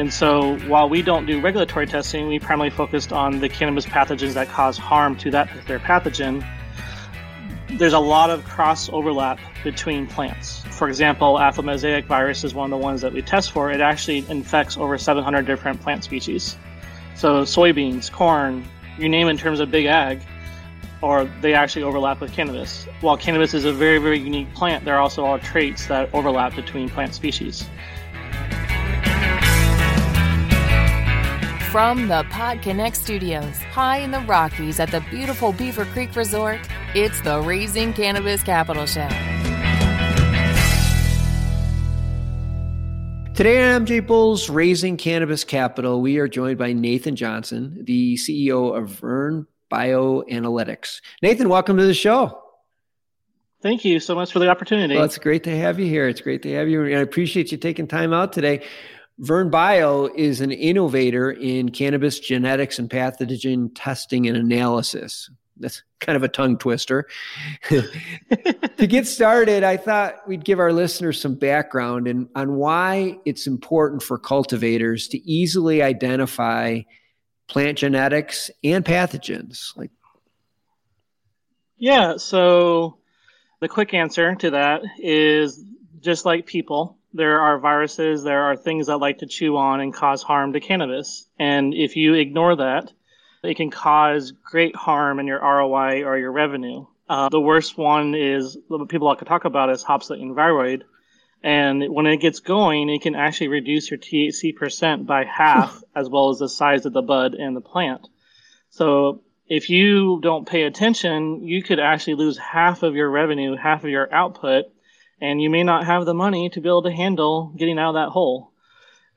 And so while we don't do regulatory testing, we primarily focused on the cannabis pathogens that cause harm to that particular pathogen. There's a lot of cross overlap between plants. For example, alfalfa mosaic virus is one of the ones that we test for. It actually infects over 700 different plant species. So soybeans, corn, you name in terms of big ag, or they actually overlap with cannabis. While cannabis is a very, very unique plant, there are also all traits that overlap between plant species. From the PodConx studios, high in the Rockies at the beautiful Beaver Creek Resort, it's the Raising Cannabis Capital Show. Today on MJ Bulls Raising Cannabis Capital, we are joined by Nathan Johnson, the CEO of Verne BioAnalytics. Nathan, welcome to the show. Thank you so much for the opportunity. Well, it's great to have you here. It's great to have you. And I appreciate you taking time out today. Verne Bio is an innovator in cannabis genetics and pathogen testing and analysis. That's kind of a tongue twister. to get started, I thought we'd give our listeners some background and on why it's important for cultivators to easily identify plant genetics and pathogens. Like, yeah. So the quick answer to that is just like people, there are viruses, there are things that like to chew on and cause harm to cannabis. And if you ignore that, it can cause great harm in your ROI or your revenue. Uh, the worst one is what people like to talk about is hop latent viroid. And when it gets going, it can actually reduce your THC percent by half, as well as the size of the bud and the plant. So if you don't pay attention, you could actually lose half of your revenue, half of your output, and you may not have the money to be able to handle getting out of that hole.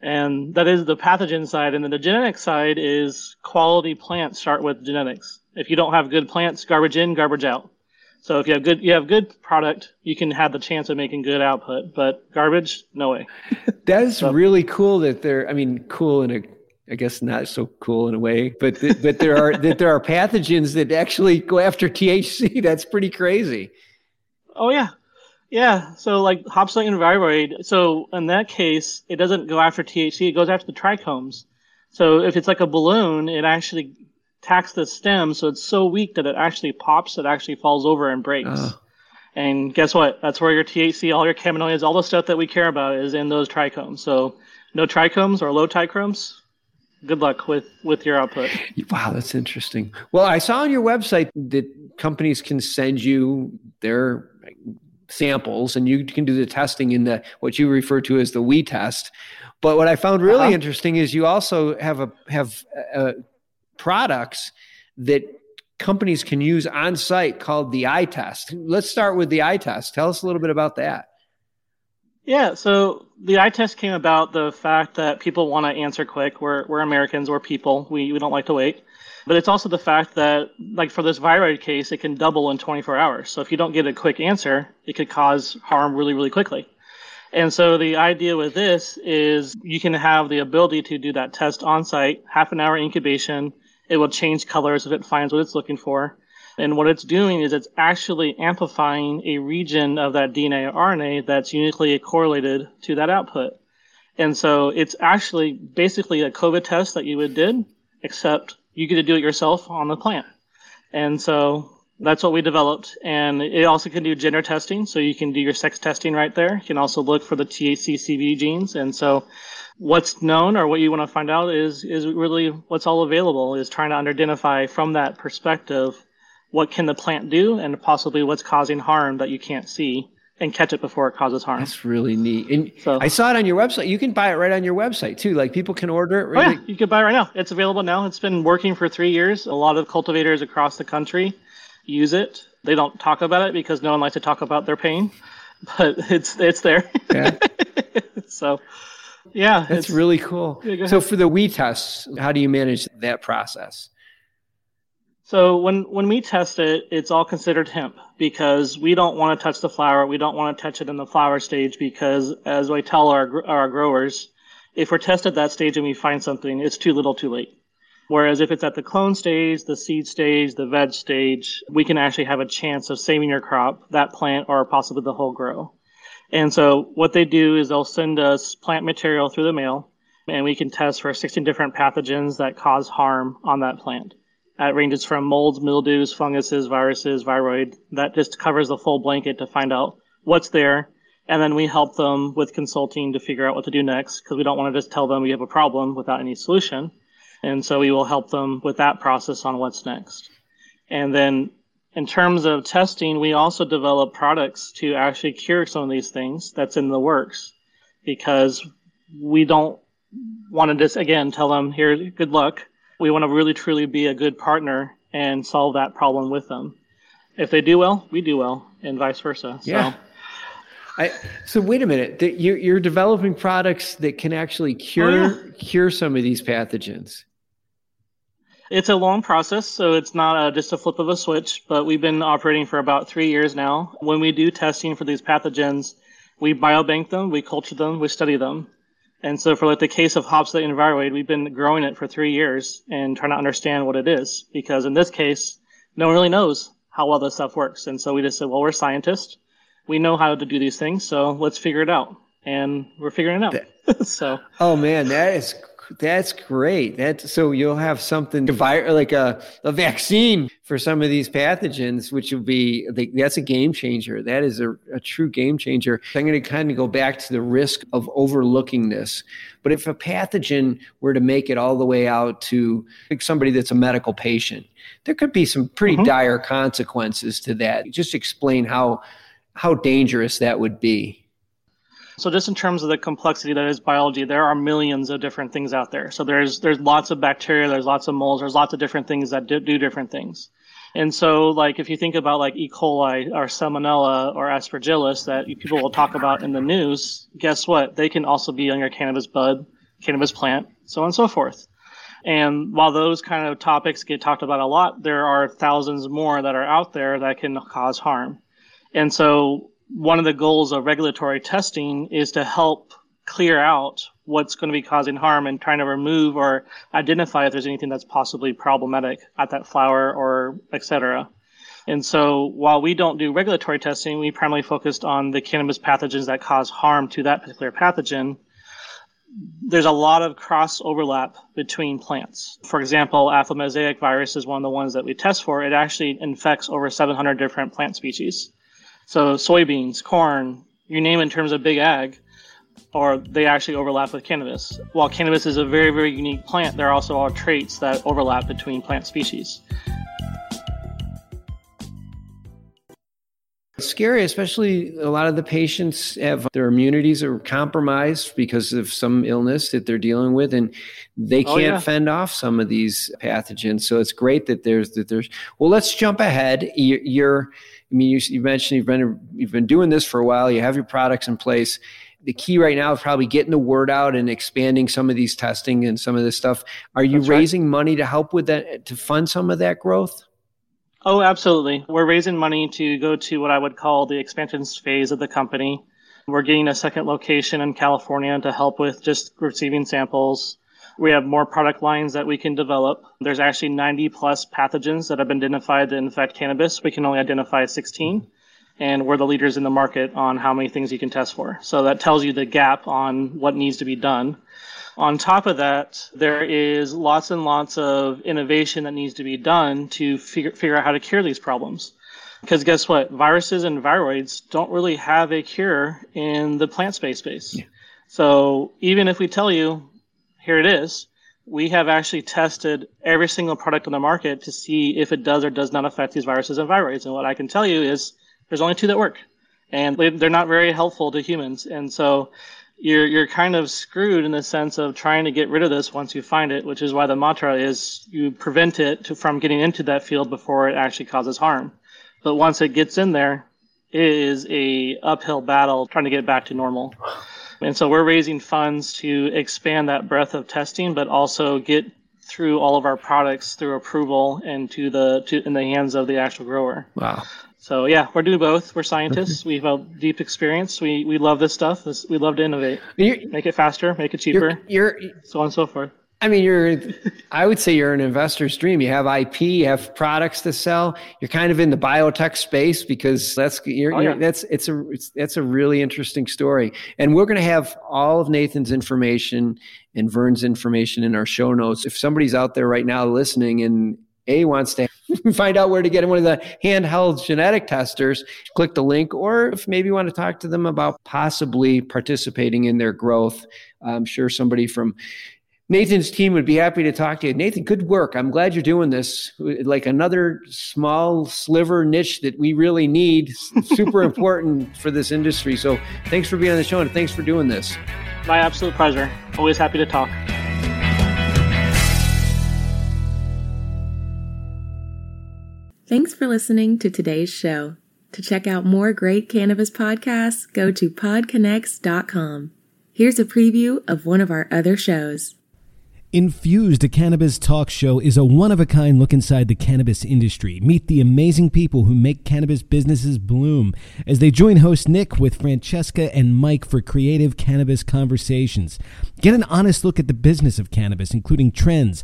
And that is the pathogen side. And then the genetic side is quality plants start with genetics. If you don't have good plants, garbage in, garbage out. So if you have good, you have good product, you can have the chance of making good output. But garbage, no way. that is so. really cool. That they're, I mean, cool in a, I guess not so cool in a way, but th- but there are that there are pathogens that actually go after THC. That's pretty crazy. Oh yeah, yeah, so like hop latent and viroid. So in that case, it doesn't go after THC; it goes after the trichomes. So if it's like a balloon, it actually tacks the stem, so it's so weak that it actually pops. It actually falls over and breaks. Oh. And guess what? That's where your THC, all your cannabinoids, all the stuff that we care about is in those trichomes. So no trichomes or low trichomes. Good luck with with your output. Wow, that's interesting. Well, I saw on your website that companies can send you their samples and you can do the testing in the what you refer to as the we test. But what i found really uh-huh. interesting is you also have a have uh, products that companies can use on site called the eye test. Let's start with the eye test. Tell us a little bit about that. Yeah so the eye test came about the fact that people want to answer quick. We're, we're americans we're people. We, we don't like to wait but it's also the fact that, like for this viroid case, it can double in 24 hours. So if you don't get a quick answer, it could cause harm really, really quickly. And so the idea with this is you can have the ability to do that test on site, half an hour incubation. It will change colors if it finds what it's looking for. And what it's doing is it's actually amplifying a region of that DNA or RNA that's uniquely correlated to that output. And so it's actually basically a COVID test that you would did, except you get to do it yourself on the plant. And so that's what we developed. And it also can do gender testing. So you can do your sex testing right there. You can also look for the THCV genes. And so what's known or what you want to find out is, is really what's all available is trying to identify from that perspective what can the plant do and possibly what's causing harm that you can't see and catch it before it causes harm. That's really neat. And so, I saw it on your website. You can buy it right on your website too. Like people can order it. Right? Oh, yeah, you can buy it right now. It's available now. It's been working for three years. A lot of cultivators across the country use it. They don't talk about it because no one likes to talk about their pain, but it's it's there. Yeah. so, yeah, that's really cool. Yeah, so for the we tests, how do you manage that process? So when, when we test it, it's all considered hemp because we don't want to touch the flower. We don't want to touch it in the flower stage because as I tell our, our growers, if we're tested that stage and we find something, it's too little too late. Whereas if it's at the clone stage, the seed stage, the veg stage, we can actually have a chance of saving your crop, that plant, or possibly the whole grow. And so what they do is they'll send us plant material through the mail and we can test for 16 different pathogens that cause harm on that plant. That ranges from molds, mildews, funguses, viruses, viroid. That just covers the full blanket to find out what's there. And then we help them with consulting to figure out what to do next because we don't want to just tell them we have a problem without any solution. And so we will help them with that process on what's next. And then in terms of testing, we also develop products to actually cure some of these things that's in the works because we don't want to just, again, tell them, here, good luck. We want to really truly be a good partner and solve that problem with them. If they do well, we do well, and vice versa. Yeah. So, I, so wait a minute. You're, you're developing products that can actually cure oh, yeah. cure some of these pathogens. It's a long process, so it's not a, just a flip of a switch, but we've been operating for about three years now. When we do testing for these pathogens, we biobank them, we culture them, we study them. And so for like the case of Hop latent and viroid, we've been growing it for three years and trying to understand what it is. Because in this case, no one really knows how well this stuff works. And so we just said, well, we're scientists. We know how to do these things, so let's figure it out. And we're figuring it out. so Oh man, that is that's great. That so you'll have something like a, a vaccine for some of these pathogens, which will be that's a game changer. That is a, a true game changer. I'm going to kind of go back to the risk of overlooking this. But if a pathogen were to make it all the way out to like somebody that's a medical patient, there could be some pretty mm-hmm. dire consequences to that. Just explain how how dangerous that would be. So just in terms of the complexity that is biology, there are millions of different things out there. So there's there's lots of bacteria, there's lots of molds, there's lots of different things that do, do different things. And so, like, if you think about like E. coli or Salmonella or Aspergillus that people will talk about in the news, guess what? They can also be on your cannabis bud, cannabis plant, so on and so forth. And while those kind of topics get talked about a lot, there are thousands more that are out there that can cause harm. And so one of the goals of regulatory testing is to help clear out what's going to be causing harm and trying to remove or identify if there's anything that's possibly problematic at that flower or etc. And so while we don't do regulatory testing, we primarily focused on the cannabis pathogens that cause harm to that particular pathogen. There's a lot of cross overlap between plants. For example, alfalfa mosaic virus is one of the ones that we test for. It actually infects over 700 different plant species. So soybeans, corn, you name it in terms of big ag, or they actually overlap with cannabis. While cannabis is a very, very unique plant, there are also are traits that overlap between plant species. Scary, especially a lot of the patients have their immunities are compromised because of some illness that they're dealing with, and they oh, can't oh, yeah. fend off some of these pathogens. So it's great that there's that there's. Well, let's jump ahead. You're I mean, you, you mentioned you've been you've been doing this for a while. You have your products in place. The key right now is probably getting the word out and expanding some of these testing and some of this stuff. Are you That's raising right. money to help with that to fund some of that growth? Oh, absolutely. We're raising money to go to what I would call the expansion phase of the company. We're getting a second location in California to help with just receiving samples. We have more product lines that we can develop. There's actually 90 plus pathogens that have been identified that infect cannabis. We can only identify 16 and we're the leaders in the market on how many things you can test for. So that tells you the gap on what needs to be done. On top of that, there is lots and lots of innovation that needs to be done to figure, figure out how to cure these problems. Because guess what? Viruses and viroids don't really have a cure in the plant space space. Yeah. So even if we tell you here it is. We have actually tested every single product on the market to see if it does or does not affect these viruses and viroids. And what I can tell you is there's only two that work, and they're not very helpful to humans. And so you're you're kind of screwed in the sense of trying to get rid of this once you find it, which is why the mantra is you prevent it to, from getting into that field before it actually causes harm. But once it gets in there, it is a uphill battle trying to get back to normal. And so we're raising funds to expand that breadth of testing, but also get through all of our products through approval and to the to in the hands of the actual grower. Wow. So yeah, we're doing both. We're scientists. we have a deep experience. We we love this stuff. we love to innovate, you're, make it faster, make it cheaper, you're, you're, so on and so forth. I mean, you're, I would say you're an investor's dream. You have IP, you have products to sell. You're kind of in the biotech space because that's, you're, oh, yeah. you're, that's, it's a, it's, that's a really interesting story. And we're going to have all of Nathan's information and Verne's information in our show notes. If somebody's out there right now listening and a wants to find out where to get one of the handheld genetic testers, click the link, or if maybe you want to talk to them about possibly participating in their growth, I'm sure somebody from Nathan's team would be happy to talk to you. Nathan, good work. I'm glad you're doing this. Like another small sliver niche that we really need, super important for this industry. So thanks for being on the show and thanks for doing this. My absolute pleasure. Always happy to talk. Thanks for listening to today's show. To check out more great cannabis podcasts, go to podconx.com. Here's a preview of one of our other shows. Infused, a cannabis talk show, is a one of a kind look inside the cannabis industry. Meet the amazing people who make cannabis businesses bloom as they join host Nick with Francesca and Mike for creative cannabis conversations. Get an honest look at the business of cannabis, including trends,